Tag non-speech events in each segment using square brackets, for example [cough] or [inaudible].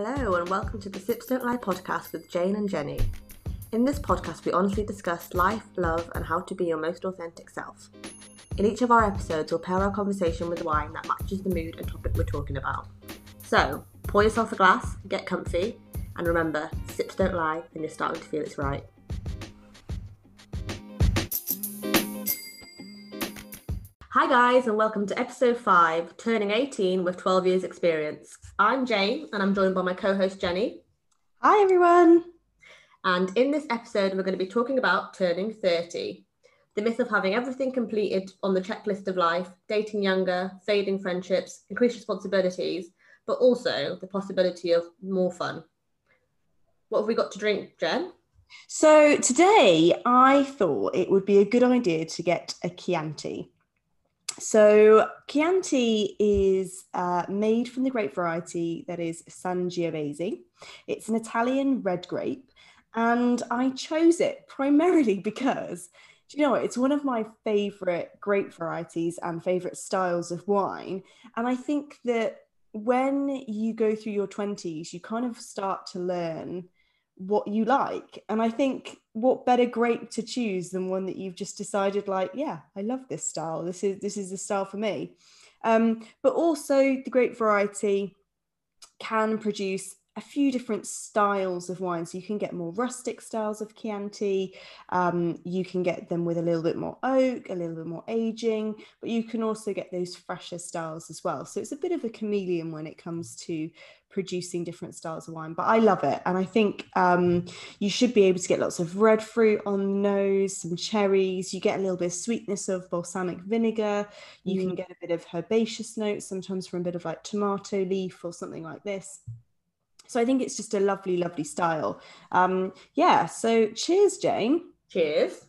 Hello, and welcome to the Sips Don't Lie podcast with Jane and Jenny. In this podcast, we honestly discuss life, love, and how to be your most authentic self. In each of our episodes, we'll pair our conversation with wine that matches the mood and topic we're talking about. So, pour yourself a glass, get comfy, and remember, sips don't lie, and you're starting to feel it's right. Hi, guys, and welcome to episode 5 Turning 18 with 12 years' experience. I'm Jane, and I'm joined by my co host Jenny. Hi, everyone. And in this episode, we're going to be talking about turning 30 the myth of having everything completed on the checklist of life, dating younger, fading friendships, increased responsibilities, but also the possibility of more fun. What have we got to drink, Jen? So today I thought it would be a good idea to get a Chianti. So Chianti is uh, made from the grape variety that is Sangiovese. It's an Italian red grape, and I chose it primarily [laughs] because do you know what? It's one of my favorite grape varieties and favorite styles of wine, and I think that when you go through your 20s, you kind of start to learn what you like. And I think what better grape to choose than one that you've just decided like, yeah, I love this style. This is this is the style for me. Um, but also the grape variety can produce a few different styles of wine. So you can get more rustic styles of Chianti. Um, you can get them with a little bit more oak, a little bit more aging, but you can also get those fresher styles as well. So it's a bit of a chameleon when it comes to producing different styles of wine. But I love it, and I think um, you should be able to get lots of red fruit on the nose, some cherries. You get a little bit of sweetness of balsamic vinegar. You mm. can get a bit of herbaceous notes, sometimes from a bit of like tomato leaf or something like this. So I think it's just a lovely, lovely style. Um, yeah. So cheers, Jane. Cheers.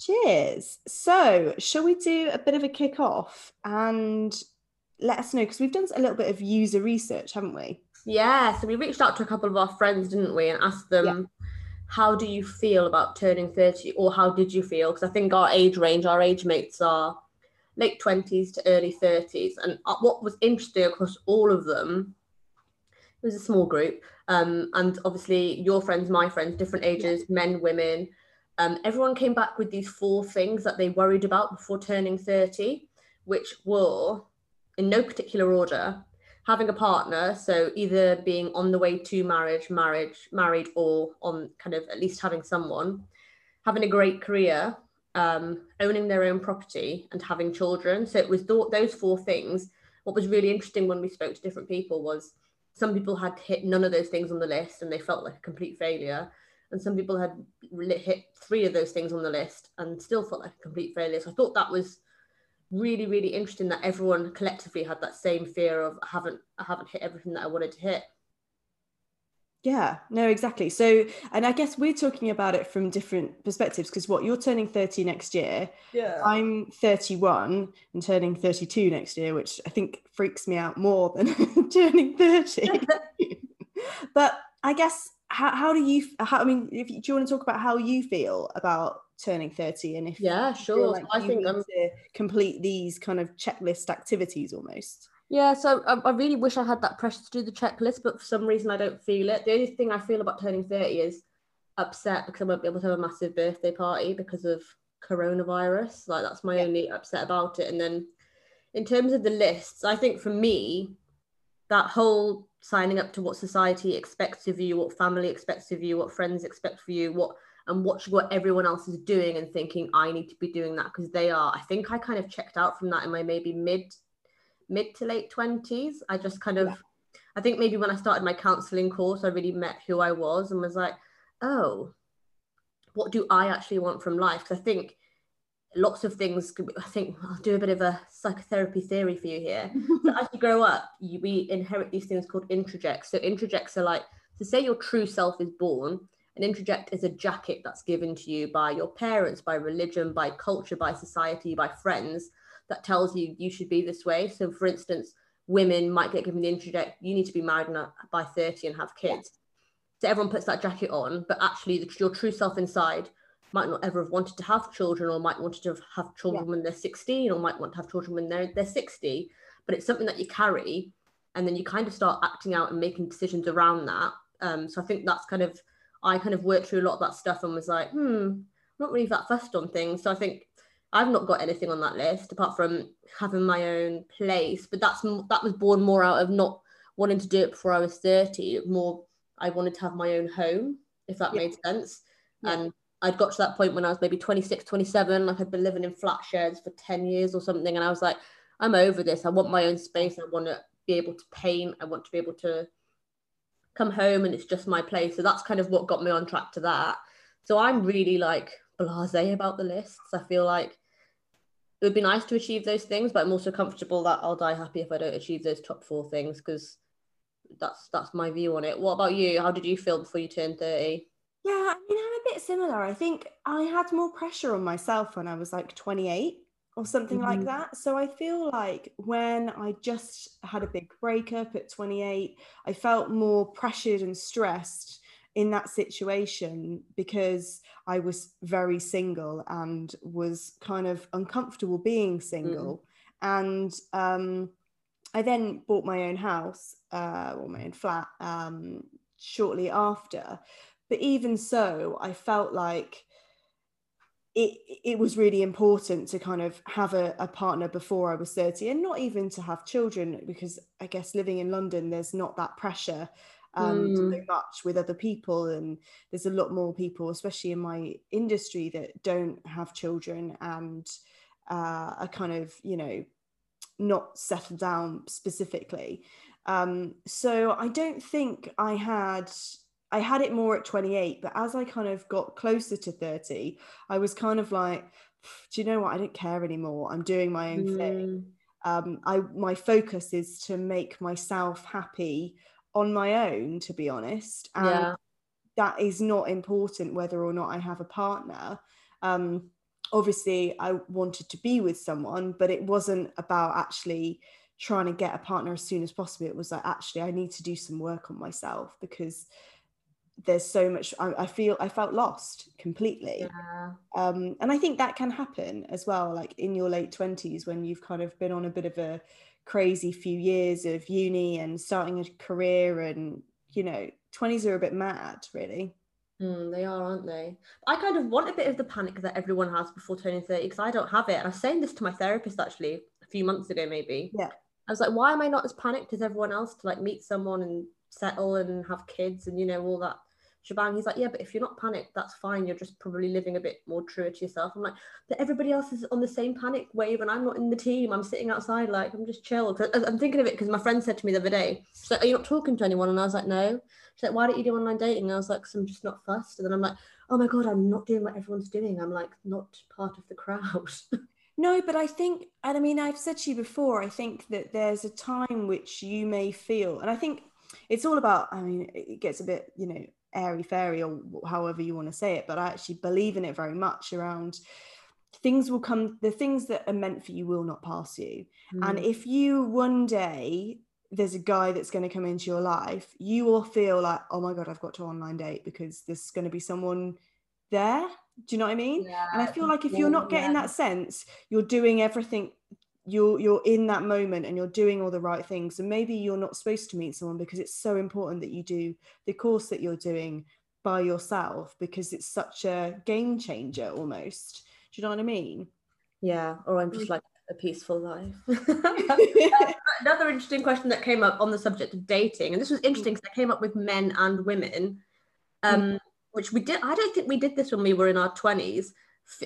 Cheers. So shall we do a bit of a kick off and let us know because we've done a little bit of user research, haven't we? Yeah. So we reached out to a couple of our friends, didn't we, and asked them. Yeah. How do you feel about turning 30, or how did you feel? Because I think our age range, our age mates are late 20s to early 30s. And uh, what was interesting across all of them it was a small group um, and obviously your friends my friends different ages yeah. men women. Um, everyone came back with these four things that they worried about before turning 30 which were in no particular order having a partner so either being on the way to marriage marriage married or on kind of at least having someone having a great career um, owning their own property and having children. So it was th- those four things. What was really interesting when we spoke to different people was some people had hit none of those things on the list and they felt like a complete failure. And some people had hit three of those things on the list and still felt like a complete failure. So i thought that was really really interesting that everyone collectively had that same fear of i haven't i haven't hit everything that i wanted to hit yeah, no, exactly. So, and I guess we're talking about it from different perspectives because what you're turning 30 next year. Yeah. I'm 31 and turning 32 next year, which I think freaks me out more than [laughs] turning 30. [laughs] but I guess how, how do you, how, I mean, if you, do you want to talk about how you feel about turning 30 and if yeah sure like i think i'm to complete these kind of checklist activities almost yeah, so I, I, really wish I had that pressure to do the checklist, but for some reason I don't feel it. The only thing I feel about turning 30 is upset because I won't be able to have a massive birthday party because of coronavirus. Like that's my yeah. only upset about it. And then in terms of the lists, I think for me, that whole signing up to what society expects of you, what family expects of you, what friends expect for you, what and watching what everyone else is doing and thinking I need to be doing that because they are. I think I kind of checked out from that in my maybe mid mid to late 20s. I just kind of, yeah. I think maybe when I started my counseling course, I really met who I was and was like, oh, what do I actually want from life? Because I think lots of things, I think I'll do a bit of a psychotherapy theory for you here. [laughs] so as you grow up, you, we inherit these things called introjects. So introjects are like, to say your true self is born, an introject is a jacket that's given to you by your parents, by religion, by culture, by society, by friends that tells you you should be this way. So, for instance, women might get given the introject, you need to be married by 30 and have kids. So everyone puts that jacket on, but actually the, your true self inside might not ever have wanted to have children or might wanted to have children yeah. when they're 16 or might want to have children when they're, they're 60. But it's something that you carry and then you kind of start acting out and making decisions around that. Um, so I think that's kind of I kind of worked through a lot of that stuff and was like, hmm, I'm not really that fussed on things. So I think I've not got anything on that list apart from having my own place. But that's that was born more out of not wanting to do it before I was 30. More, I wanted to have my own home, if that yeah. made sense. Yeah. And I'd got to that point when I was maybe 26, 27. Like I'd been living in flat sheds for 10 years or something. And I was like, I'm over this. I want my own space. I want to be able to paint. I want to be able to come home and it's just my place. So that's kind of what got me on track to that. So I'm really like blase about the lists. I feel like it would be nice to achieve those things, but I'm also comfortable that I'll die happy if I don't achieve those top four things because that's that's my view on it. What about you? How did you feel before you turned 30? Yeah, I mean, I'm a bit similar. I think I had more pressure on myself when I was like 28 or something mm-hmm. like that. So I feel like when I just had a big breakup at 28, I felt more pressured and stressed in that situation because I was very single and was kind of uncomfortable being single. Mm. And um, I then bought my own house uh, or my own flat um, shortly after. But even so, I felt like it, it was really important to kind of have a, a partner before I was 30 and not even to have children because I guess living in London, there's not that pressure um, mm. so much with other people. And there's a lot more people, especially in my industry, that don't have children and uh, are kind of, you know, not settled down specifically. Um, so I don't think I had I had it more at 28, but as I kind of got closer to 30, I was kind of like, do you know what? I don't care anymore. I'm doing my own mm. thing. Um, I my focus is to make myself happy on my own, to be honest. And yeah. that is not important whether or not I have a partner. Um, obviously, I wanted to be with someone, but it wasn't about actually trying to get a partner as soon as possible. It was like, actually, I need to do some work on myself because there's so much I, I, feel i felt lost completely yeah. um, and i think that can happen as well like in your late 20s when you've kind of been on a bit of a crazy few years of uni and starting a career and you know 20s are a bit mad really. Mm, they are aren't they? I kind of want a bit of the panic that everyone has before turning 30 because i don't have it. And i was saying this to my therapist actually a few months ago maybe. Yeah. I was like why am i not as panicked as everyone else to like meet someone and settle and have kids and you know all that shebang. He's like, yeah, but if you're not panicked, that's fine. You're just probably living a bit more true to yourself. I'm like, but everybody else is on the same panic wave, and I'm not in the team. I'm sitting outside, like I'm just chill. Cause I'm thinking of it because my friend said to me the other day, she's like, are you not talking to anyone? And I was like, no. She's like, why don't you do online dating? And I was like, because I'm just not fussed. And then I'm like, oh my god, I'm not doing what everyone's doing. I'm like not part of the crowd. [laughs] No, but I think, and I mean, I've said to you before, I think that there's a time which you may feel, and I think it's all about, I mean, it gets a bit, you know, airy fairy or however you want to say it but i actually believe in it very much around things will come the things that are meant for you will not pass you mm. and if you one day there's a guy that's going to come into your life you will feel like oh my god i've got to online date because there's going to be someone there do you know what i mean yeah, and i feel like if you're not getting yeah. that sense you're doing everything you're you're in that moment and you're doing all the right things and maybe you're not supposed to meet someone because it's so important that you do the course that you're doing by yourself because it's such a game changer almost do you know what i mean yeah or i'm just mm. like a peaceful life [laughs] [laughs] another interesting question that came up on the subject of dating and this was interesting because i came up with men and women um, mm. which we did i don't think we did this when we were in our 20s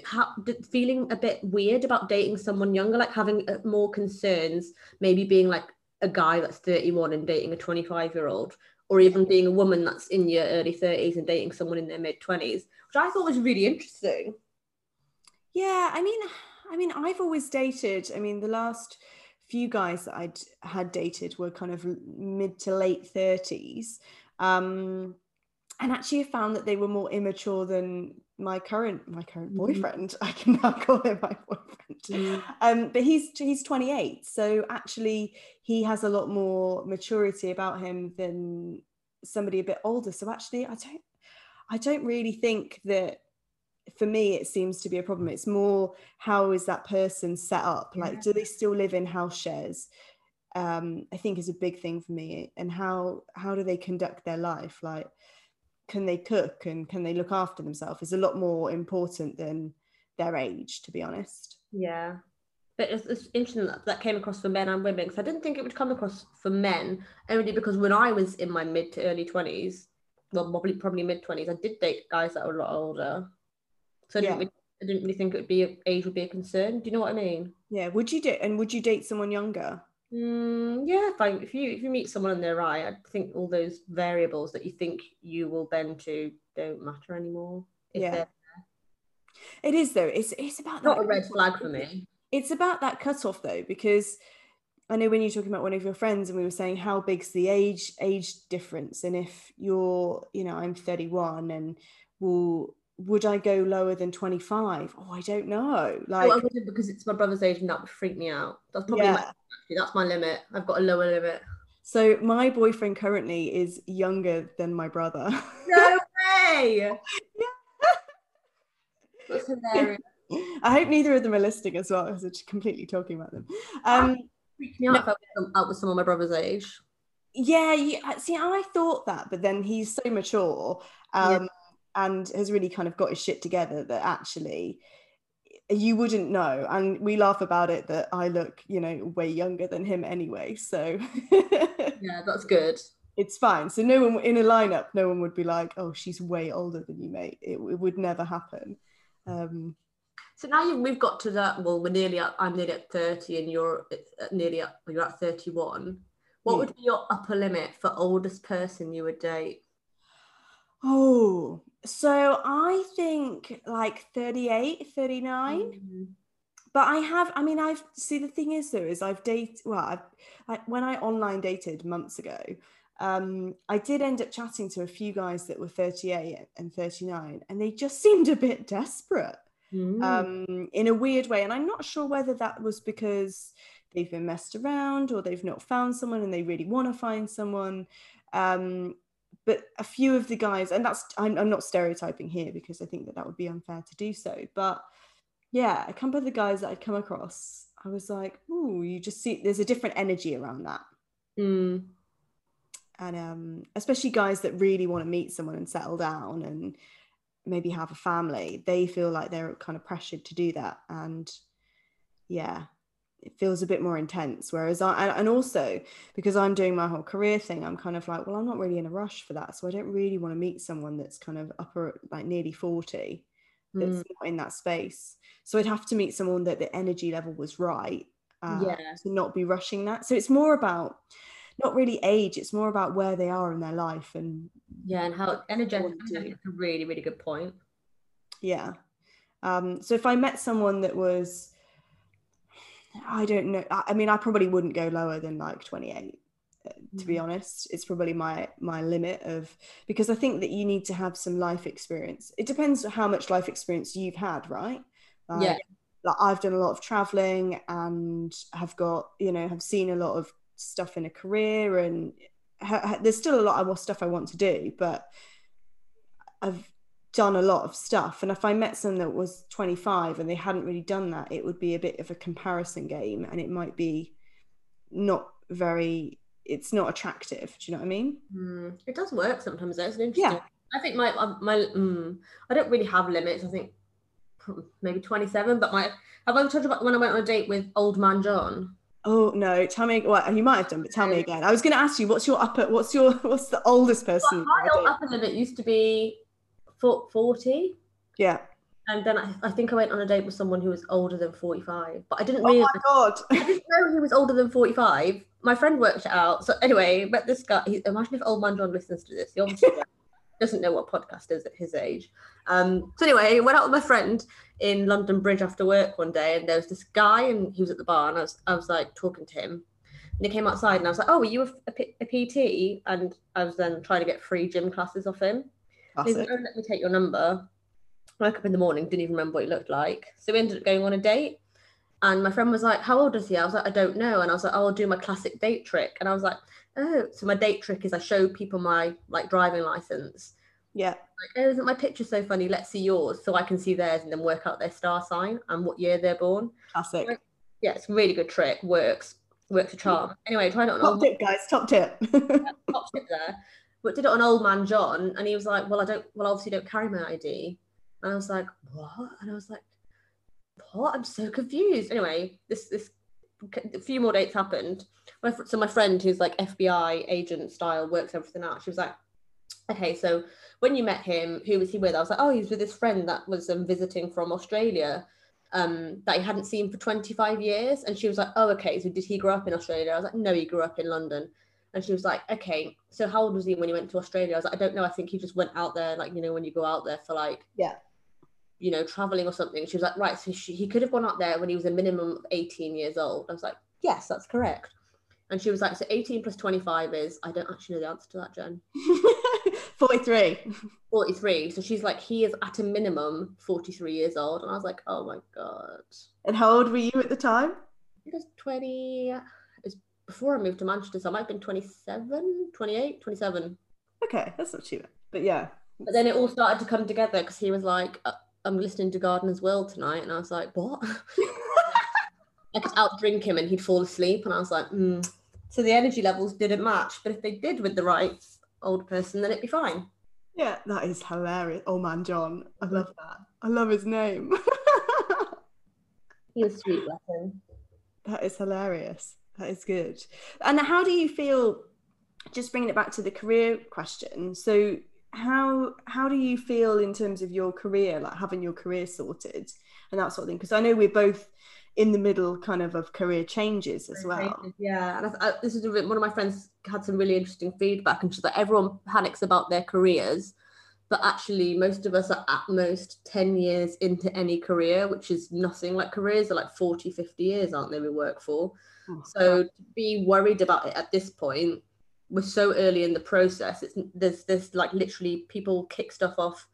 how, feeling a bit weird about dating someone younger, like having uh, more concerns, maybe being like a guy that's 31 and dating a 25 year old, or even being a woman that's in your early 30s and dating someone in their mid 20s, which I thought was really interesting. Yeah, I mean, I mean, I've always dated. I mean, the last few guys that I'd had dated were kind of mid to late 30s. Um, and actually I found that they were more immature than my current my current mm-hmm. boyfriend mm. [laughs] i can now call him my boyfriend mm. um, but he's he's 28 so actually he has a lot more maturity about him than somebody a bit older so actually i don't i don't really think that for me it seems to be a problem it's more how is that person set up like do they still live in house shares um, I think is a big thing for me. And how how do they conduct their life? Like, can they cook and can they look after themselves? Is a lot more important than their age, to be honest. Yeah. But it's, it's interesting that that came across for men and women because I didn't think it would come across for men only because when I was in my mid to early 20s, well, probably probably mid 20s, I did date guys that were a lot older. So I, didn't, Yeah. really, I didn't really think it would be age would be a concern. Do you know what I mean? Yeah. Would you date and would you date someone younger? Mm, yeah, if, I, if you if you meet someone and they're right, I think all those variables that you think you will bend to don't matter anymore. If Yeah. It is though. It's it's about not a red flag for me. It's about that cutoff though, because I know when you're talking about one of your friends and we were saying how big's the age age difference, and if you're, you know, I'm 31 and will would I go lower than 25? Oh, I don't know. Like Well, because it's my brother's age and that would freak me out. That's probably Yeah. my, that's my limit. I've got a lower limit. so my boyfriend currently is younger than my brother. No [laughs] way! [laughs] That's hilarious. I hope neither of them are listening as well. because I'm completely talking about them. Um, Freak me out if I was out with someone my brother's age. yeah, yeah, see, I thought that, but then he's so mature um, and has really kind of got his shit together that actually you wouldn't know. And we laugh about it that I look, you know, way younger than him anyway. So [laughs] Yeah, that's good. it's fine. So no one in a lineup, no one would be like, "Oh, she's way older than you, mate." It, it would never happen. Um, So now you, we've got to that. Well, we're nearly. At, I'm nearly at thirty, and you're at, nearly at. You're at thirty-one. What Yeah. would be your upper limit for oldest person you would date? Oh, so I think like 38, 39. Mm. but I have, I mean, I've see the thing is though, is I've dated, well, I've, I, when I online dated months ago, um, I did end up chatting to a few guys that were 38 and 39, and they just [laughs] seemed a bit desperate Mm. um, in a weird way. And I'm not sure whether that was because they've been messed around or they've not found someone and they really want to find someone. Um, but a few of the guys, and that's, I'm, I'm not stereotyping here because I think that that would be unfair to do so. But yeah, a couple of the guys that I'd come across, I was like, ooh, you just see, there's a different energy around that. Mm. And um, especially guys that really want to meet someone and settle down and maybe have a family, they feel like they're kind of pressured to do that. And yeah, it feels a bit more intense. Whereas I, and- also because I'm doing my whole career thing, I'm kind of like, well, I'm not really in a rush for that. So I don't really want to meet someone that's kind of upper, like nearly 40, that's Mm. not in that space. So I'd have to meet someone that the energy level was right. Uh, Yeah. To not be rushing that. So it's more about, not really age, it's more about where they are in their life and Yeah, and how energetic is a really, really good point. yeah um so if i met someone that was i don't know i, mean i probably wouldn't go lower than like 28 uh, to be Mhm. honest it's probably my my limit of because i think that you need to have some life experience it depends how much life experience you've had right Like, Yeah. like i've done a lot of traveling and have got you know have seen a lot of stuff in a career and ha- ha- there's still a lot of more stuff i want to do but i've done a lot of stuff and if i met someone that was 25 and they hadn't really done that it would be a bit of a comparison game and it might be not very it's not attractive do you know what i mean Mm. It does work sometimes. Though. It's an interesting. Yeah. I think my uh, my mm, I don't really have limits. I think maybe twenty seven. But my have I told you about when I went on a date with Old Man John? oh no tell me well you might have done but tell me again i was going to ask you what's your upper what's your [laughs] what's the oldest person My ever old dated? upper limit used to be fo- forty. yeah And then I, I think I went on a date with someone who was older than 45, but I didn't oh my god I didn't [laughs] know he was older than 45. My friend worked it out. So anyway, met this guy. He, imagine if old man John listens to this. He obviously [laughs] doesn't know what podcast is at his age. Um, so anyway, I went out with my friend in London Bridge after work one day, and there was this guy, and he was at the bar, and I was, I was like talking to him. And he came outside, and I was like, "Oh, are you a, a PT?" And I was then trying to get free gym classes off him. Like, let me take your number. Woke up in the morning, didn't even remember what he looked like. So we ended up going on a date. And my friend was like, How old is he? I was like, I don't know. And I was like, oh, I'll do my classic date trick. And I was like, Oh, so my date trick is I show people my like driving license. yeah Like, oh, isn't my picture so funny? Let's see yours. So I can see theirs and then work out their star sign and what year they're born. classic Yeah, it's a really good trick, works. Works a charm. Anyway, try it on Top tip, guys. Top tip. [laughs] top tip there, but did it on old man John, and he was like, "Well, I don't. Well, obviously, don't carry my ID." And I was like, "What?" And I was like, "What? I'm so confused." Anyway, this this a few more dates happened. So my friend, who's like FBI agent style, works everything out. She was like, "Okay, so when you met him, who was he with?" I was like, "Oh, he was with his friend that was um, visiting from Australia." Um, that he hadn't seen for 25 years. And she was like, Oh, okay. So did he grow up in Australia? I was like, No, he grew up in London. And she was like, Okay, so how old was he when he went to Australia? I was like, I don't know. I think he just went out there, like, you know, when you go out there for like, Yeah. you know, traveling or something. She was like, Right. So she, he could have gone out there when he was a minimum of 18 years old. I was like, Yes, that's correct. And she was like, So 18 plus 25 is, I don't actually know the answer to that, Jen. [laughs] 43. 43. So she's like, He is at a minimum 43 years old. And I was like, Oh my God. And how old were you at the time? it was 20 it was before i moved to manchester so i might have been 27 28 27 Okay, that's not too bad. But yeah. but then it all started to come together because he was like uh, i'm listening to gardener's world tonight and i was like what [laughs] i could out drink him and he'd fall asleep and i was like mm. so the energy levels didn't match but if they did with the right old person then it'd be fine Yeah, that is hilarious. Oh man, John. I love that. I love his name. [laughs] he was sweet bless him that is hilarious. That is good. And how do you feel just bringing it back to the career question. So how how do you feel in terms of your career, like having your career sorted and that sort of thing? Because I know we're both in the middle kind of of career changes as well. Yeah, and I, I, this is a, one of my friends had some really interesting feedback, and she's like, everyone panics about their careers, but actually, most of us are at most 10 years into any career, which is nothing. Like careers are like 40, 50 years, aren't they? We work for. Oh, So to be worried about it at this point, we're so early in the process. It's there's there's like literally people kick stuff off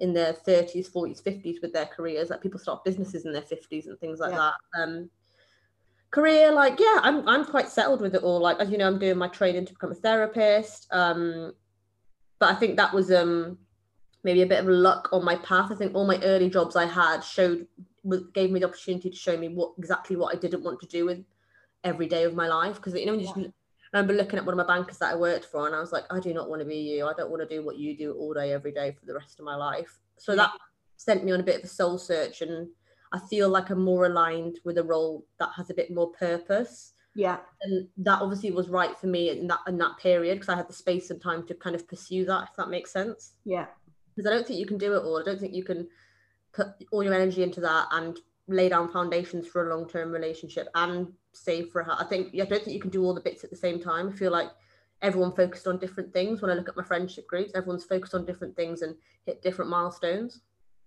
in their 30s, 40s, 50s with their careers. Like people start businesses in their 50s and things like Yeah. that. Um, career, like yeah, I'm I'm quite settled with it all. Like as you know, I'm doing my training to become a therapist. Um, but I think that was um maybe a bit of luck on my path. I think all my early jobs I had showed gave me the opportunity to show me what exactly what I didn't want to do with every day of my life. Because you know, you just I remember looking at one of my bankers that I worked for, and I was like, I do not want to be you. I don't want to do what you do all day, every day for the rest of my life. So Yeah. that sent me on a bit of a soul search, and I feel like I'm more aligned with a role that has a bit more purpose. Yeah. And that obviously was right for me in that in that period because I had the space and time to kind of pursue that, if that makes sense. Yeah. Because I don't think you can do it all. I don't think you can put all your energy into that and lay down foundations for a long term relationship and save for a house. I think I don't think you can do all the bits at the same time. I feel like everyone focused on different things. When I look at my friendship groups, everyone's focused on different things and hit different milestones.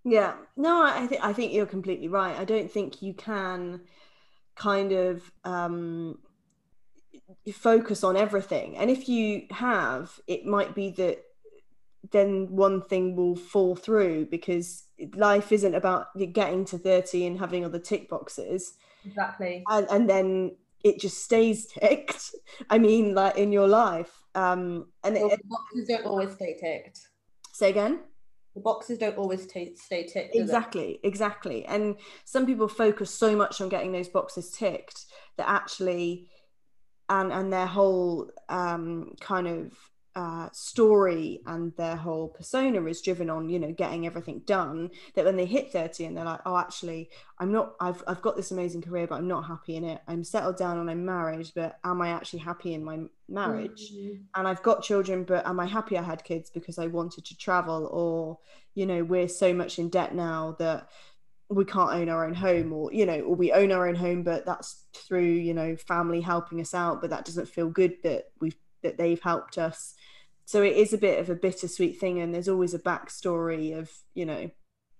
Yeah, no, I think I think you're completely right. I don't think you can kind of um, focus on everything, and if you have, it might be that then one thing will fall through because life isn't about getting to 30 and having all the tick boxes Exactly. and, and then it just stays ticked [laughs] i mean like in your life um and Well, it, the boxes don't always stay ticked. say again The boxes don't always t- stay ticked. exactly exactly and some people focus so much on getting those boxes ticked that actually and and their whole um kind of uh, story and their whole persona is driven on you know getting everything done that when they hit 30 and they're like oh actually i'm not i've, I've got this amazing career but i'm not happy in it i'm settled down and i'm married but am i actually happy in my marriage Mm. and I've got children, but am I happy I had kids because I wanted to travel? Or, you know, we're so much in debt now that we can't own our own home, or, you know, or we own our own home, but that's through, you know, family helping us out, but that doesn't feel good that we've that they've helped us. So it is a bit of a bittersweet thing, and there's always a backstory of, you know,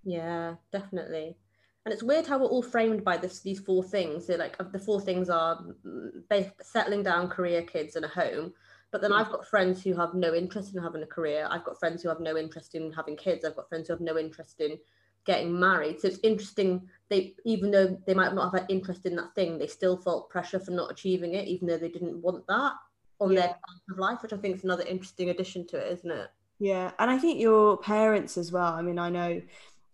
Yeah, definitely. And it's weird how we're all framed by this these four things. So like the four things are mm, settling down, career, kids, and a home. But then I've got friends who have no interest in having a career. I've got friends who have no interest in having kids. I've got friends who have no interest in getting married. So it's interesting. They even though they might not have an interest in that thing, they still felt pressure for not achieving it, even though they didn't want that on their path of life, which I think is another interesting addition to it, isn't it? Yeah, and I think your parents as well. I mean, I know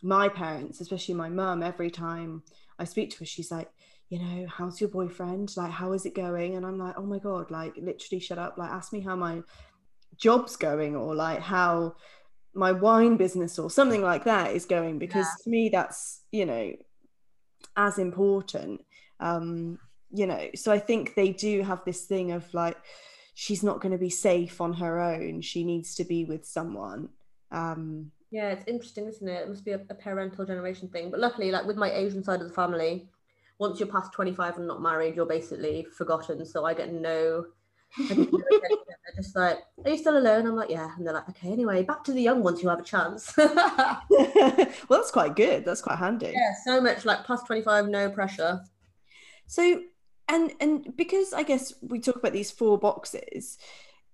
my parents, especially my mum, every time I speak to her, she's like, you know, how's your boyfriend? Like, how is it going? And I'm like, oh my God, like, literally shut up. Like, ask me how my job's going or like how my wine business or something like that is going because yeah. to me that's you know as important um you know so i think they do have this thing of like she's not going to be safe on her own she needs to be with someone um yeah it's interesting isn't it it must be a, a parental generation thing but luckily like with my asian side of the family once you're past 25 and not married you're basically forgotten so i get no they're just like, are you still alone? I'm like, yeah. And they're like, okay, anyway, back to the young ones who have a chance. [laughs] [laughs] well, that's quite good. That's quite handy. Yeah, so much like past 25, no pressure. So, and and because I guess we talk about these four boxes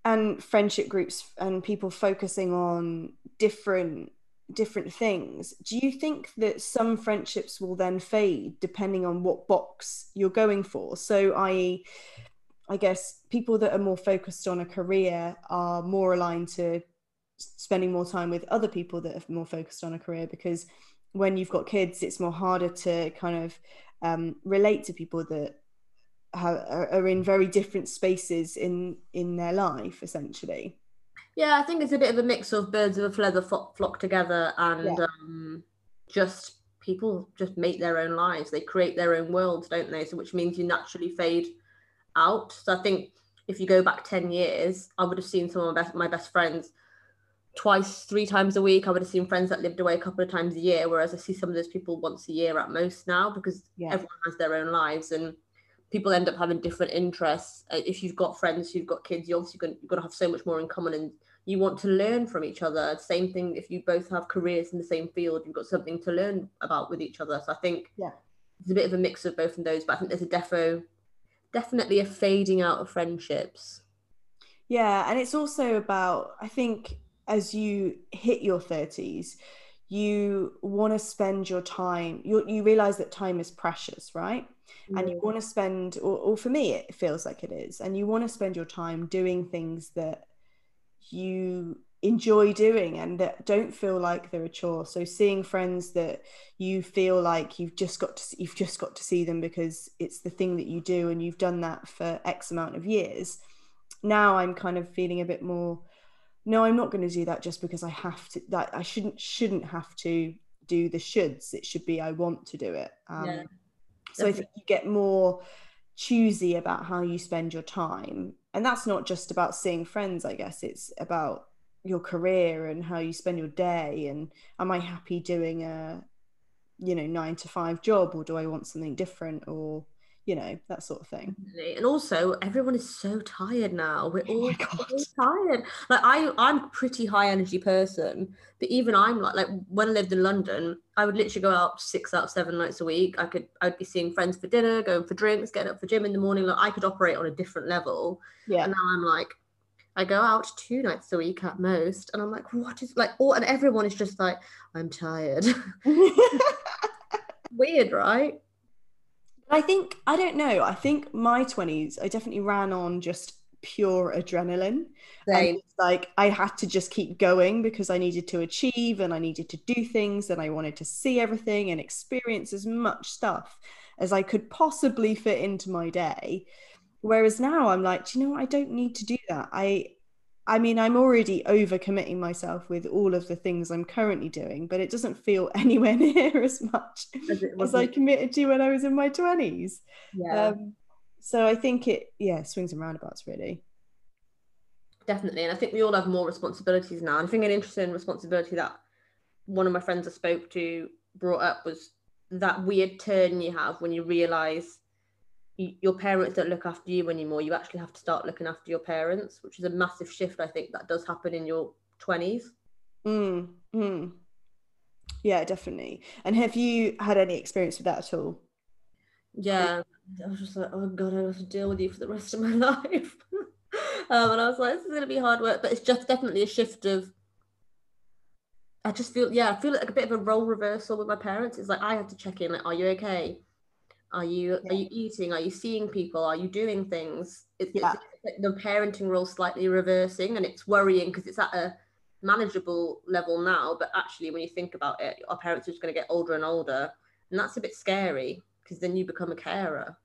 and friendship groups and people focusing on different different things do you think that some friendships will then fade depending on what box you're going for? So i I guess people that are more focused on a career are more aligned to spending more time with other people that are more focused on a career because when you've got kids, it's more harder to kind of um, relate to people that are in very different spaces in in their life, essentially. Yeah, I think it's a bit of a mix of birds of a feather flock together, and yeah. um, just people just make their own lives. They create their own worlds, don't they? So, which means you naturally fade out. So I think if you go back 10 years, I would have seen some of my best, my best friends twice, three times a week. I would have seen friends that lived away a couple of times a year, whereas I see some of those people once a year at most now because yeah. everyone has their own lives and people end up having different interests. Uh, if you've got friends who've got kids, you're obviously got, you've got to have so much more in common and you want to learn from each other. Same thing if you both have careers in the same field, you've got something to learn about with each other. So I think yeah, it's a bit of a mix of both of those, but I think there's a defo definitely a fading out of friendships. Yeah, and it's also about I think as you hit your 30s, you want to spend your time you you realize that time is precious, right? Mm. And you mm. want to spend or, or for me it feels like it is, and you want to spend your time doing things that you enjoy doing and that don't feel like they're a chore so seeing friends that you feel like you've just got to you've just got to see them because it's the thing that you do and you've done that for x amount of years now i'm kind of feeling a bit more no i'm not going to do that just because i have to that i shouldn't shouldn't have to do the shoulds it should be i want to do it um, yeah, so i think you get more choosy about how you spend your time. And that's not just about seeing friends i guess. It's about your career and how you spend your day and am i happy doing a you know nine to five job or do i want something different? or you know that sort of thing. And also everyone is so tired now. We're oh all so tired. Like i i'm a pretty high energy person but even i'm like like when i lived in london i would literally go out six out of seven nights a week. I could i'd be seeing friends for dinner going for drinks getting up for gym in the morning. Like i could operate on a different level. Yeah. And now i'm like I go out two nights a week at most, and I'm like, what is like all and everyone is just like, I'm tired. [laughs] [laughs] Weird, right? I think I don't know. I think my 20s, I definitely ran on just pure adrenaline. like I had to just keep going because I needed to achieve and I needed to do things and I wanted to see everything and experience as much stuff as I could possibly fit into my day. Whereas now I'm like, you know what? I don't need to do that. I I mean, I'm already over committing myself with all of the things I'm currently doing, but it doesn't feel [laughs] anywhere near as much as, as I committed to when I was in my 20s. Yeah. Um, so I think it, yeah, swings and roundabouts really. Definitely. And I think we all have more responsibilities now. I think an interesting responsibility that one of my friends I spoke to brought up was that weird turn you have when you realize your parents don't look after you anymore. You actually have to start looking after your parents which is a massive shift i think that does happen in your 20s mm, mm. yeah definitely. And have you had any experience with that at all? Yeah. I was just like oh god i have to deal with you for the rest of my [laughs] life. Um, and i was like this is going to be hard work but it's just definitely a shift of i just feel yeah i feel like a bit of a role reversal with my parents. It's like i have to check in like are you okay are you yeah. are you eating? Are you seeing people? Are you doing things? It's, yeah. it's the parenting role slightly reversing, and it's worrying because it's at a manageable level now. But actually, when you think about it, our parents are just going to get older and older, and that's a bit scary. because then you become a carer.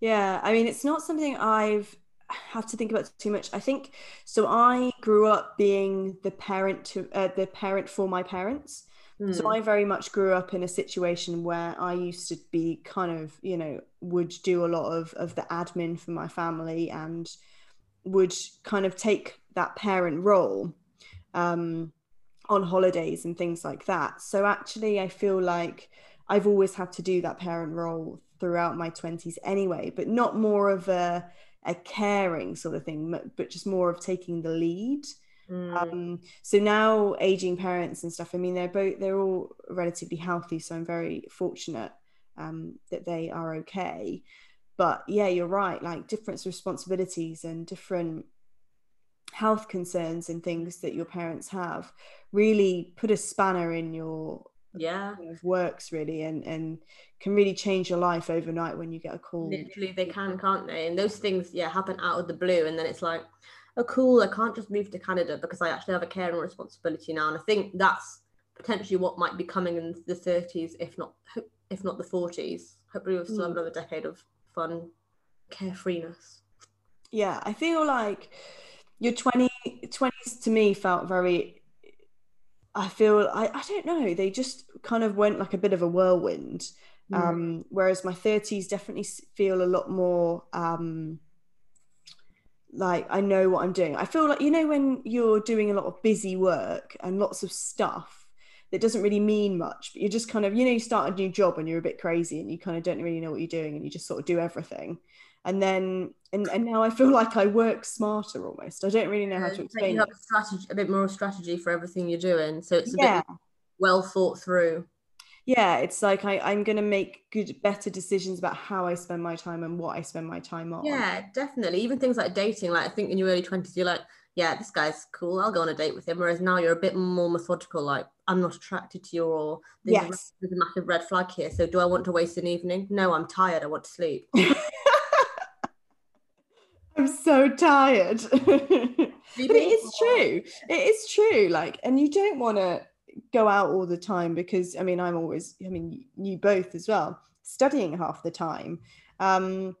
Yeah, I mean, it's not something I've had to think about too much. I think so. I grew up being the parent to uh, the parent for my parents. Mm. So hmm. I very much grew up in a situation where I used to be kind of, you know, would do a lot of of the admin for my family and would kind of take that parent role um, on holidays and things like that. So actually, I feel like I've always had to do that parent role throughout my 20s anyway, but not more of a, a caring sort of thing, but just more of taking the lead. Mm. Um, so now aging parents and stuff, I mean, they're both, they're all relatively healthy. So I'm very fortunate um, that they are okay. But yeah, you're right. Like different responsibilities and different health concerns and things that your parents have really put a spanner in your yeah works really and and can really change your life overnight when you get a call literally they can can't they and those things yeah happen out of the blue and then it's like oh cool i can't just move to canada because i actually have a care and responsibility now and i think that's potentially what might be coming in the 30s if not if not the 40s hopefully we'll still have hmm. another decade of fun carefreeness yeah i feel like your 20 20s to me felt very I feel I, I don't know they just kind of went like a bit of a whirlwind mm. um, whereas my 30s definitely feel a lot more um, like I know what I'm doing I feel like you know when you're doing a lot of busy work and lots of stuff that doesn't really mean much but you're just kind of you know you start a new job and you're a bit crazy and you kind of don't really know what you're doing and you just sort of do everything and then and, and now I feel [laughs] like I work smarter almost. I don't really know how to explain. You have a strategy, a bit more strategy for everything you're doing, so it's a yeah. bit well thought through. Yeah, it's like I, I'm going to make good, better decisions about how I spend my time and what I spend my time on. Yeah, definitely. Even things like dating. Like I think in your early twenties, you're like, yeah, this guy's cool. I'll go on a date with him. Whereas now you're a bit more methodical. Like I'm not attracted to you, or there's, yes. a, there's a massive red flag here. So do I want to waste an evening? No, I'm tired. I want to sleep. [laughs] I'm so tired. [laughs] but it is true. It is true. Like, and you don't want to go out all the time because I mean, I'm always, I mean, you both as well, studying half the time. Um,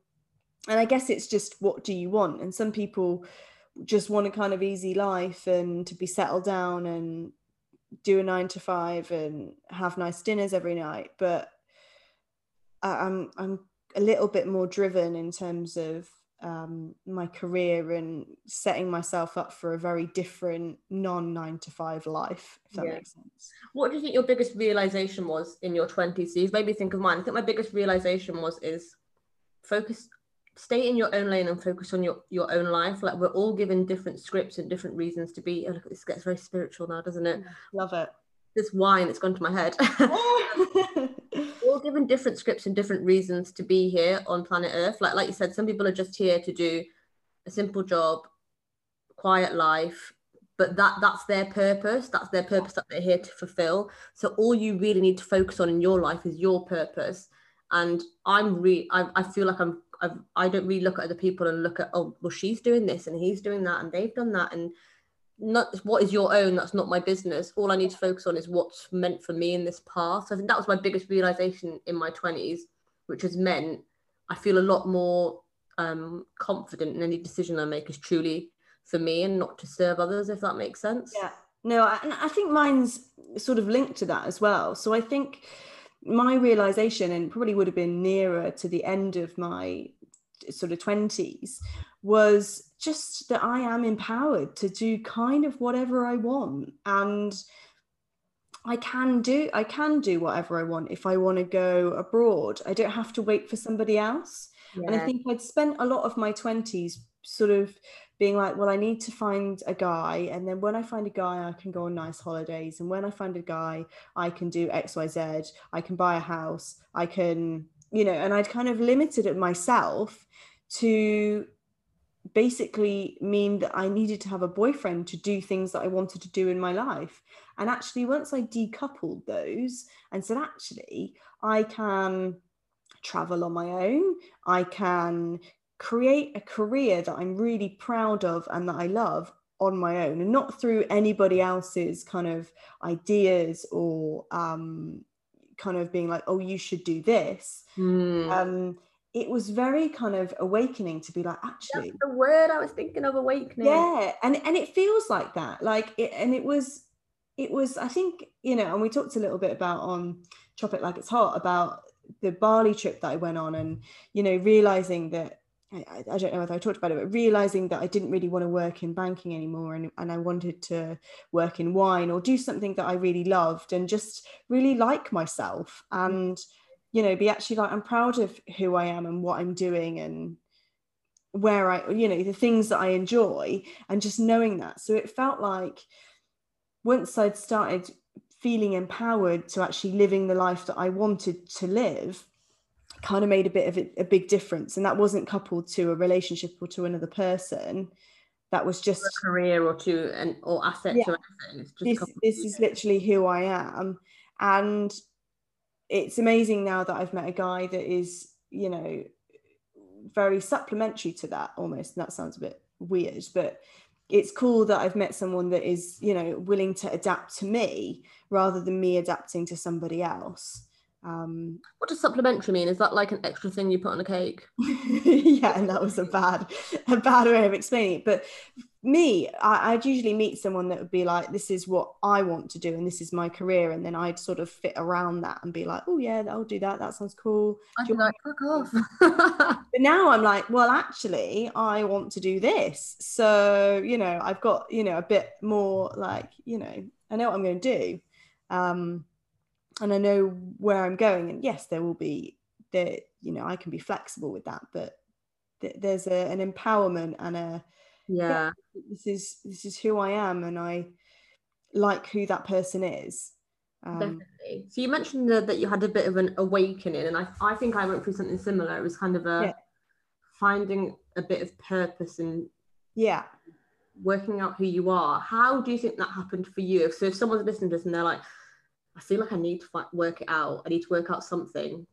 and I guess it's just what do you want? And some people just want a kind of easy life and to be settled down and do a nine to five and have nice dinners every night. But I'm I'm a little bit more driven in terms of um, my career and setting myself up for a very different non nine to five life, if that yeah. makes sense. What do you think your biggest realization was in your 20s? So you've made me think of mine. I think my biggest realization was is focus, stay in your own lane and focus on your, your own life. Like we're all given different scripts and different reasons to be. Oh, look, this gets very spiritual now, doesn't it? Love it. This wine that's gone to my head. [laughs] [laughs] [laughs] all given different scripts and different reasons to be here on planet Earth. Like like you said, some people are just here to do a simple job, quiet life, but that that's their purpose. That's their purpose that they're here to fulfill. So all you really need to focus on in your life is your purpose. And I'm really, I, I feel like I'm, I've, I don't really look at other people and look at, oh, well, she's doing this and he's doing that and they've done that. And not what is your own that's not my business. All i need to focus on is what's meant for me in this path. So i think that was my biggest realization in my 20s which has meant i feel a lot more um, confident in any decision i make is truly for me and not to serve others if that makes sense. Yeah. No I, I think mine's sort of linked to that as well. So i think my realization and probably would have been nearer to the end of my sort of 20s was just that I am empowered to do kind of whatever I want and I can do I can do whatever I want if I want to go abroad I don't have to wait for somebody else yeah. and I think I'd spent a lot of my 20s sort of being like well I need to find a guy and then when I find a guy I can go on nice holidays and when I find a guy I can do xyz I can buy a house I can you know and I'd kind of limited it myself to basically mean that I needed to have a boyfriend to do things that I wanted to do in my life. And actually, once I decoupled those and said, actually, I can travel on my own, I can create a career that I'm really proud of and that I love on my own and not through anybody else's kind of ideas or um, kind of being like oh you should do this Mm. um it was very kind of awakening to be like actually That's the word I was thinking of awakening. yeah and and it feels like that like it and it was it was i think you know and we talked a little bit about on chop it like it's hot about the bali trip that i went on and you know realizing that I, I- don't know if I talked about it, but realizing that I didn't really want to work in banking anymore and, and I wanted to work in wine or do something that I really loved and just really like myself mm. and, you know, be actually like, I'm proud of who I am and what I'm doing and where I, you know, the things that I enjoy and just knowing that. So it felt like once I'd started feeling empowered to actually living the life that I wanted to live, kind of made a bit of a, a big difference. And that wasn't coupled to a relationship or to another person. That was just a career or two and or asset Yeah. to anything. It's just this, this is literally who I am. And it's amazing now that I've met a guy that is, you know, very supplementary to that almost. And that sounds a bit weird, but it's cool that I've met someone that is, you know, willing to adapt to me rather than me adapting to somebody else. Um, What does supplementary mean? Is that like an extra thing you put on a cake? [laughs] yeah, and that was a bad, a bad way of explaining it. But me, I, I'd usually meet someone that would be like, "This is what I want to do, and this is my career," and then I'd sort of fit around that and be like, "Oh yeah, I'll do that. That sounds cool." I'd be like, fuck off. [laughs] But now I'm like, well, actually, I want to do this. So you know, I've got you know a bit more like you know, I know what I'm going to do, um, and I know where I'm going. And yes, there will be there, you know, I can be flexible with that, but th- there's a, an empowerment and a yeah. this is this is who I am, and I like who that person is. Um, Definitely. So you mentioned that, that you had a bit of an awakening, and I, I think I went through something similar. It was kind of a Yeah. finding a bit of purpose and yeah, working out who you are. How do you think that happened for you? So if someone's listening to this and they're like, I feel like I need to work it out. I need to work out something.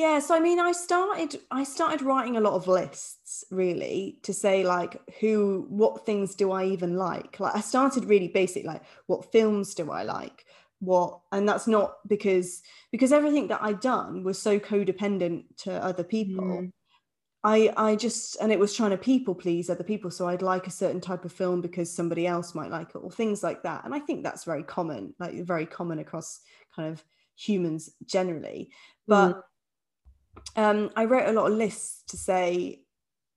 Yeah, so I mean, I started I started writing a lot of lists really to say like who what things do I even like? Like I started really basic like what films do I like? What and that's not because because everything that I'd done was so codependent to other people. Mm. I I just and it was trying to people please other people so I'd like a certain type of film because somebody else might like it or things like that. And I think that's very common, like very common across kind of humans generally. But um, I wrote a lot of lists to say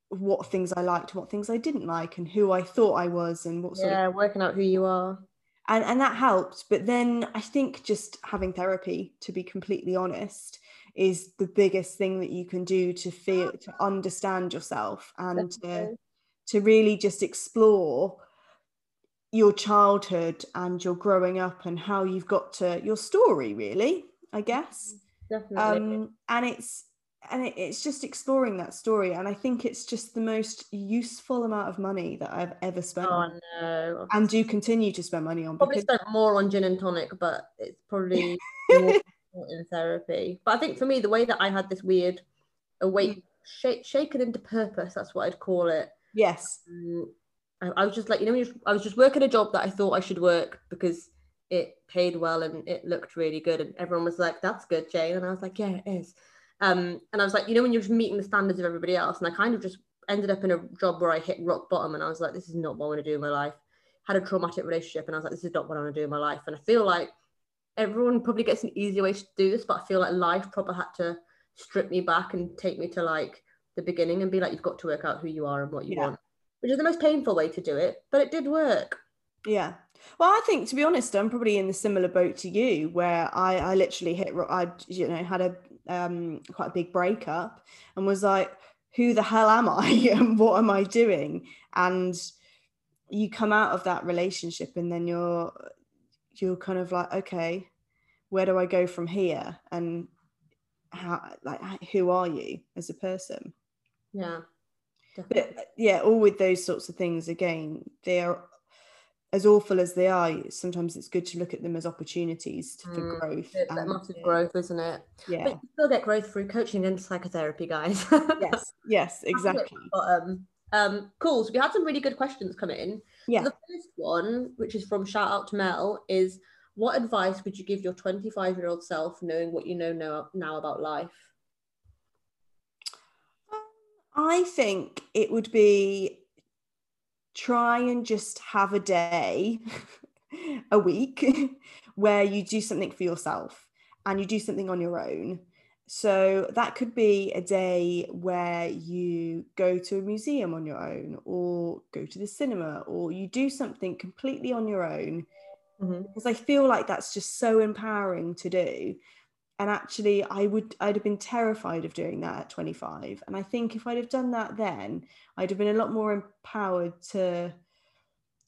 what things I liked, what things I didn't like, and who I thought I was, and what sort of working out who you are. and and that helped. But then I think just having therapy, to be completely honest, is the biggest thing that you can do to feel to understand yourself and to to really just explore your childhood and your growing up and how you've got to your story really i guess Definitely. um and it's and it, it's just exploring that story and i think it's just the most useful amount of money that i've ever spent oh no. and do continue to spend money on probably because spent more on gin and tonic, but it's probably [laughs] more in therapy. But I think for me, the way that I had this weird awake, shake, shaken into purpose, that's what I'd call it. yes Um, I, I was just like, you know, I was just working a job that I thought I should work because it paid well and it looked really good. And everyone was like, that's good, Jane. And I was like, yeah, it is. Um, and I was like, you know, when you're just meeting the standards of everybody else. And I kind of just ended up in a job where I hit rock bottom and I was like, this is not what I want to do in my life. Had a traumatic relationship and I was like, this is not what I want to do in my life. And I feel like everyone probably gets an easier way to do this, but I feel like life proper had to strip me back and take me to like the beginning and be like, you've got to work out who you are and what you Yeah. want, which is the most painful way to do it, but it did work. Yeah. Well, I think to be honest, I'm probably in the similar boat to you, where I, I literally hit, I, you know, had a um, quite a big breakup and was like, who the hell am I [laughs] and what am I doing? And you come out of that relationship and then you're, you're kind of like, okay, where do I go from here? And how, like, who are you as a person? Yeah. Definitely. but yeah all with those sorts of things again they are as awful as they are sometimes it's good to look at them as opportunities to, for Mm, growth that and, massive growth, isn't it? yeah But you still get growth through coaching and psychotherapy, guys. [laughs] yes yes exactly Bottom. Um, cool. So we had some really good questions come in. yeah The first one, which is from shout out to Mel, is what advice would you give your 25 year old self knowing what you know now, now about life? I think it would be try and just have a day a week where you do something for yourself and you do something on your own. So that could be a day where you go to a museum on your own or go to the cinema or you do something completely on your own mm-hmm. because I feel like that's just so empowering to do. And actually, I would I'd have been terrified of doing that at 25. And I think if I'd have done that then, I'd have been a lot more empowered to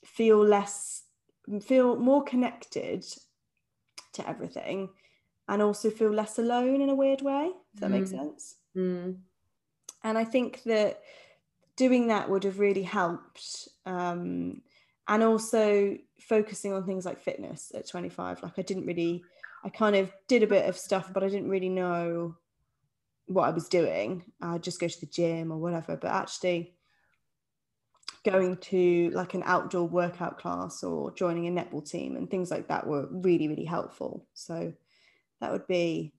feel less feel more connected to everything and also feel less alone in a weird way. if that mm. make sense? Mm. And I think that doing that would have really helped. Um, and also focusing on things like fitness at 25. Like I didn't really, I kind of did a bit of stuff, but I didn't really know what I was doing. I'd just go to the gym or whatever. But actually, going to like an outdoor workout class or joining a netball team and things like that were really, really helpful. So that would be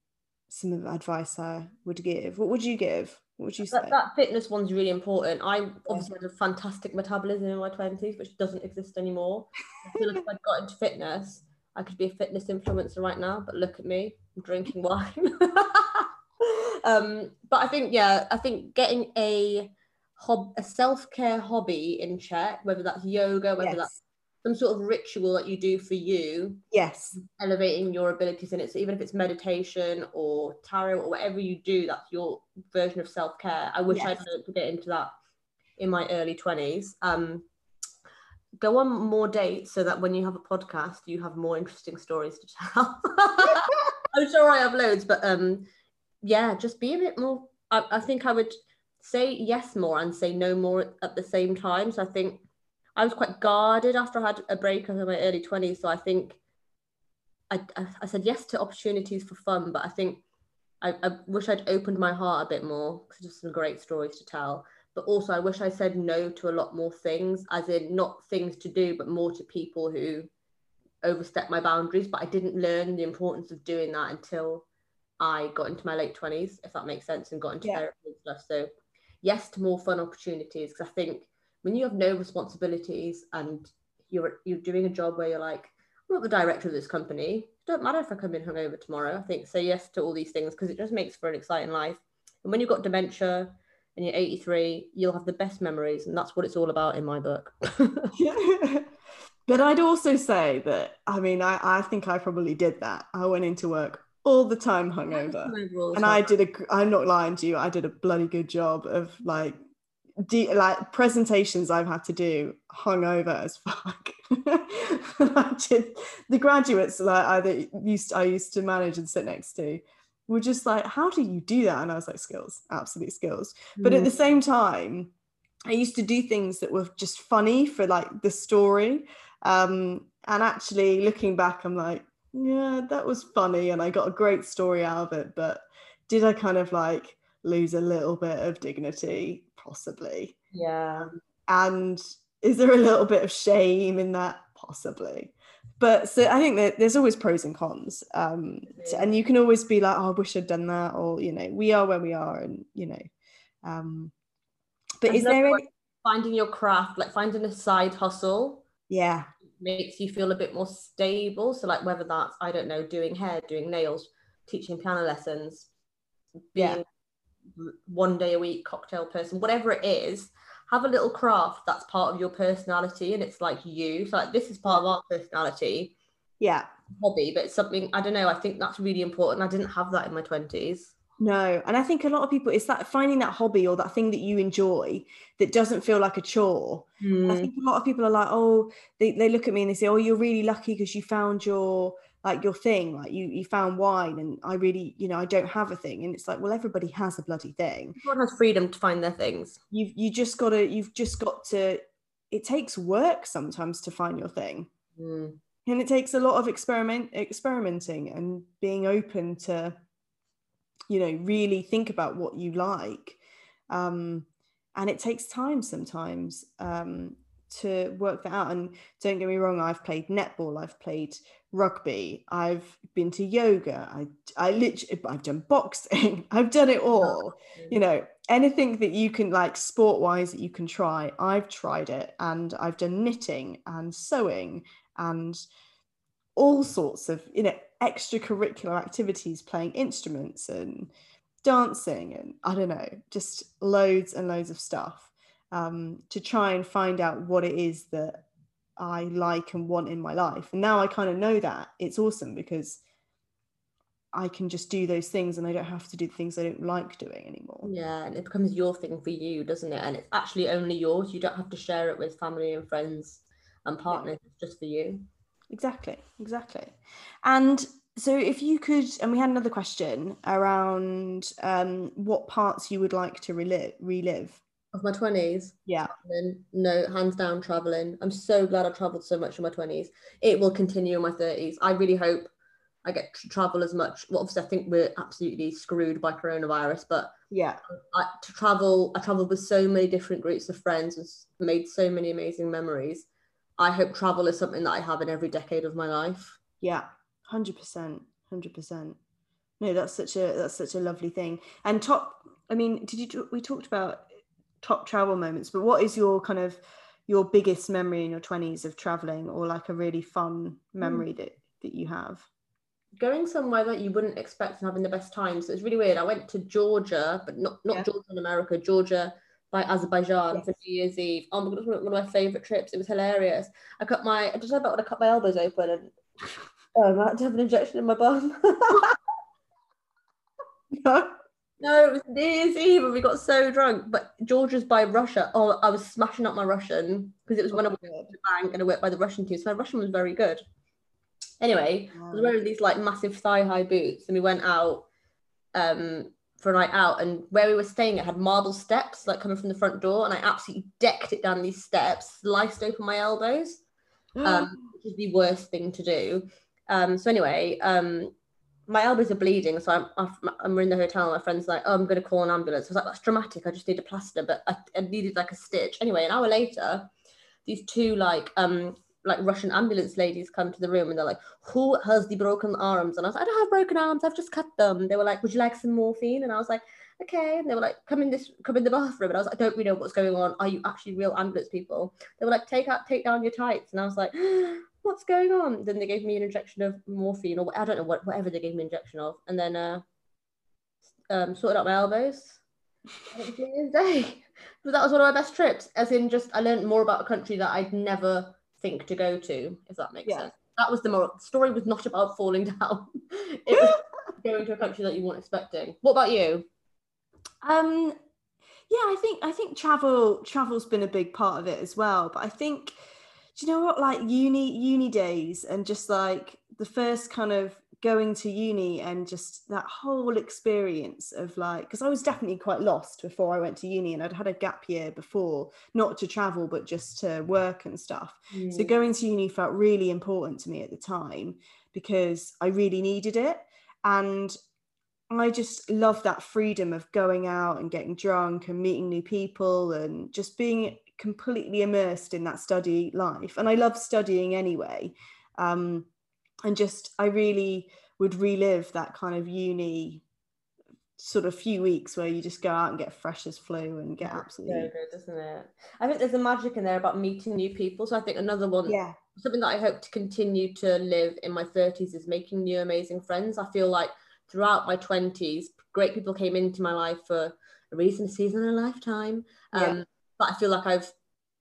some of the advice I would give. What would you give? What would you say? That, that fitness one's really important. I obviously had a fantastic metabolism in my 20s, which doesn't exist anymore. I feel like if I'd got into fitness, I could be a fitness influencer right now, but look at me, I'm drinking wine. [laughs] um, but I think, yeah, I think getting a hob- a self-care hobby in check, whether that's yoga, whether yes. that's some sort of ritual that you do for you. Yes. Elevating your abilities in it. So even if it's meditation or tarot or whatever you do, that's your version of self-care. I wish yes. I'd learned to get into that in my early 20s. Um, go on more dates so that when you have a podcast, you have more interesting stories to tell. [laughs] I'm sure I have loads, but um, yeah, just be a bit more. I, I think I would say yes more and say no more at the same time. So I think I was quite guarded after I had a break in my early 20s. So I think I, I, said yes to opportunities for fun, but I think I, I wish I'd opened my heart a bit more because there's some great stories to tell. But also, I wish I said no to a lot more things, as in not things to do, but more to people who overstep my boundaries. But I didn't learn the importance of doing that until I got into my late 20s, if that makes sense, and got into yeah. therapy and stuff. So, yes to more fun opportunities because I think when you have no responsibilities and you're you're doing a job where you're like, I'm not the director of this company. It don't matter if I come in hungover tomorrow. I think say yes to all these things because it just makes for an exciting life. And when you've got dementia and you're 83, you'll have the best memories, and that's what it's all about in my book. [laughs] [laughs] but I'd also say that I mean I, I think I probably did that. I went into work all the time hungover, and I did a. I'm not lying to you. I did a bloody good job of like de- like presentations I've had to do hungover as fuck. [laughs] the graduates like I used I used to manage and sit next to were just like, how do you do that? And I was like, skills, absolute skills. Mm. But at the same time, I used to do things that were just funny for like the story. Um, and actually looking back, I'm like, yeah, that was funny and I got a great story out of it. But did I kind of like lose a little bit of dignity? possibly yeah um, and is there a little bit of shame in that possibly but so i think that there's always pros and cons um yeah. and you can always be like oh i wish i'd done that or you know we are where we are and you know um but is there any finding your craft like finding a side hustle yeah makes you feel a bit more stable so like whether that's i don't know doing hair doing nails teaching piano lessons being yeah one day a week cocktail person, whatever it is, have a little craft that's part of your personality and it's like you. So like this is part of our personality. Yeah. Hobby, but it's something I don't know. I think that's really important. I didn't have that in my 20s. No, and I think a lot of people it's that finding that hobby or that thing that you enjoy that doesn't feel like a chore. Mm. I hmm. think a lot of people are like, oh, they, they look at me and they say, oh, you're really lucky because you found your like your thing like you you found wine and i really you know i don't have a thing. And it's like well everybody has a bloody thing. Everyone has freedom to find their things. You've you just got to you've just got to it takes work sometimes to find your thing. Mm. and it takes a lot of experiment experimenting and being open to you know really think about what you like. Um and it takes time sometimes. Um to work that out. And don't get me wrong, I've played netball, I've played rugby, I've been to yoga, I I literally I've done boxing, [laughs] I've done it oh, all. You know, anything that you can like sport wise that you can try, I've tried it, and I've done knitting and sewing and all sorts of you know extracurricular activities, playing instruments and dancing and I don't know, just loads and loads of stuff um, to try and find out what it is that I like and want in my life. And now I kind of know that it's awesome because I can just do those things and I don't have to do the things I don't like doing anymore. Yeah, and it becomes your thing for you, doesn't it? And it's actually only yours. You don't have to share it with family and friends and partners. Yeah. It's just for you. Exactly, exactly. And so if you could, and we had another question around um, what parts you would like to relive, relive of my 20s yeah. And no hands down traveling. I'm so glad i traveled so much in my 20s it will continue in my 30s i really hope i get to travel as much. Well obviously i think we're absolutely screwed by coronavirus but yeah. I, to travel i traveled with so many different groups of friends and made so many amazing memories. I hope travel is something that i have in every decade of my life. Yeah. 100% 100% no that's such a that's such a lovely thing. And top i mean did you we talked about top travel moments but what is your kind of your biggest memory in your 20s of traveling or like a really fun hmm. memory mm. that that you have going somewhere that you wouldn't expect and having the best time so it's really weird i went to georgia but not not yeah. georgia in america georgia by azerbaijan yes. for new year's eve oh my god it was one of my favorite trips it was hilarious i cut my i just about when i cut my elbows open and oh i had to have an injection in my bum [laughs] [laughs] no no, it was New Year's Eve and we got so drunk. But Georgia's by Russia. Oh, I was smashing up my Russian because it was oh, when I went to the bank and I worked by the Russian team. So my Russian was very good. Anyway, I was wearing these like massive thigh high boots and we went out um, for a night out. And where we were staying, it had marble steps like coming from the front door. And I absolutely decked it down these steps, sliced open my elbows, [gasps] um, which is the worst thing to do. Um, so anyway, um, my elbows are bleeding, so I'm I'm in the hotel. my friend's like, "Oh, I'm to call an ambulance." I was like, "That's dramatic. I just need a plaster," but I, I, needed like a stitch. Anyway, an hour later, these two like um like Russian ambulance ladies come to the room and they're like, "Who has the broken arms?" And I was like, "I don't have broken arms. I've just cut them." They were like, "Would you like some morphine?" And I was like, "Okay." And they were like, "Come in this, come in the bathroom." And I was like, "I don't really know what's going on. Are you actually real ambulance people?" They were like, "Take out, take down your tights." And I was like [gasps] what's going on? Then they gave me an injection of morphine or I don't know what whatever they gave me an injection of, and then uh, um, sorted out my elbows. day. [laughs] But that was one of my best trips. As in, just I learned more about a country that I'd never think to go to. If that makes yeah. sense. That was the moral. The story was not about falling [laughs] down. [laughs] it was going to a country that you weren't expecting. What about you? Um, yeah, I think I think travel travel's been a big part of it as well. But I think do you know what like uni uni days and just like the first kind of going to uni and just that whole experience of like because I was definitely quite lost before I went to uni and I'd had a gap year before not to travel but just to work and stuff mm. so going to uni felt really important to me at the time because I really needed it and I just love that freedom of going out and getting drunk and meeting new people and just being completely immersed in that study life and i love studying anyway. Um, and just i really would relive that kind of uni sort of few weeks where you just go out and get freshers' flu and get absolutely so good isn't it? I think there's a magic in there about meeting new people. So i think another one yeah. something that i hope to continue to live in my 30s is making new amazing friends. I feel like throughout my 20s great people came into my life for a reason a season and a lifetime. Um, yeah but I feel like I've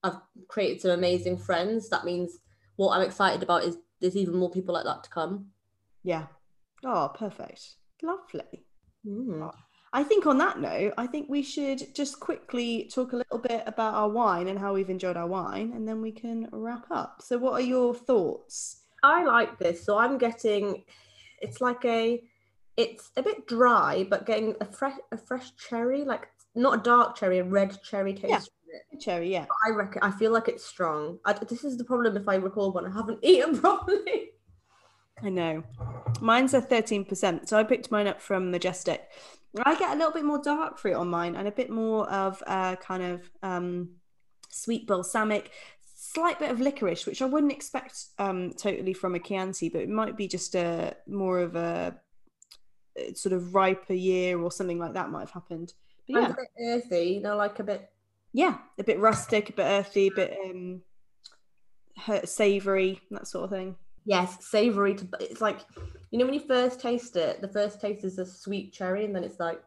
I've created some amazing friends. That means what I'm excited about is there's even more people like that to come. Yeah. Oh, perfect. Lovely. Mm. I think on that note, I think we should just quickly talk a little bit about our wine and how we've enjoyed our wine, and then we can wrap up. So, what are your thoughts? I like this. So, I'm getting it's like a it's a bit dry, but getting a fresh a fresh cherry, like not a dark cherry, a red cherry taste. Yeah. Cherry, yeah. I reckon. I feel like it's strong. I, this is the problem if I recall one I haven't [laughs] eaten properly. I know. Mine's a thirteen percent, so I picked mine up from Majestic. I get a little bit more dark fruit on mine and a bit more of a kind of um, sweet balsamic, slight bit of licorice, which I wouldn't expect um, totally from a Chianti, but it might be just a more of a uh, sort of riper year or something like that might have happened. But yeah, a bit earthy, you know, like a bit. Yeah, a bit rustic, a bit earthy, a bit um, savoury, that sort of thing. Yes, savory. To it's like, you know, when you first taste it, the first taste is a sweet cherry, and then it's like,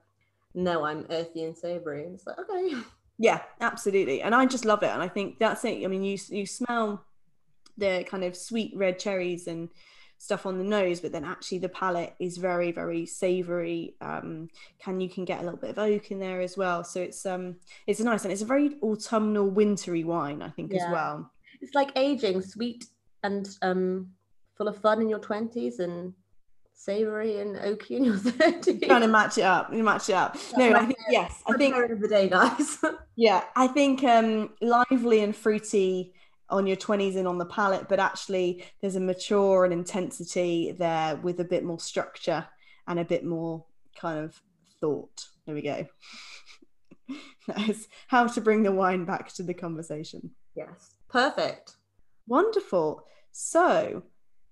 no, I'm earthy and savory, and it's like, okay. Yeah, absolutely. And I just love it. And I think that's it. I mean, you you smell the kind of sweet red cherries and stuff on the nose, but then actually the palate is very, very savory. Um, can you can get a little bit of oak in there as well. So it's um it's a nice and it's a very autumnal, wintry wine, I think, as well. It's like aging, sweet and um, full of fun in your twenties, and savory and oaky in your [laughs] thirties. Trying to match it up, you match it up. No, I think yes, I think of the day, guys. [laughs] Yeah, I think um, lively and fruity on your 20s and on the palate, but actually there's a mature and intensity there with a bit more structure and a bit more kind of thought. There we go. [laughs] that is how to bring the wine back to the conversation. yes, perfect. Wonderful. So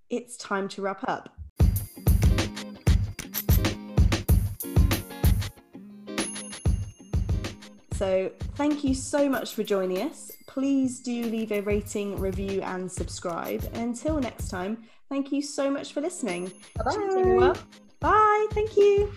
it's time to wrap up. So, thank you so much for joining us. Please do leave a rating, review, and subscribe. And until next time, thank you so much for listening. Everyone. Bye. Thank you.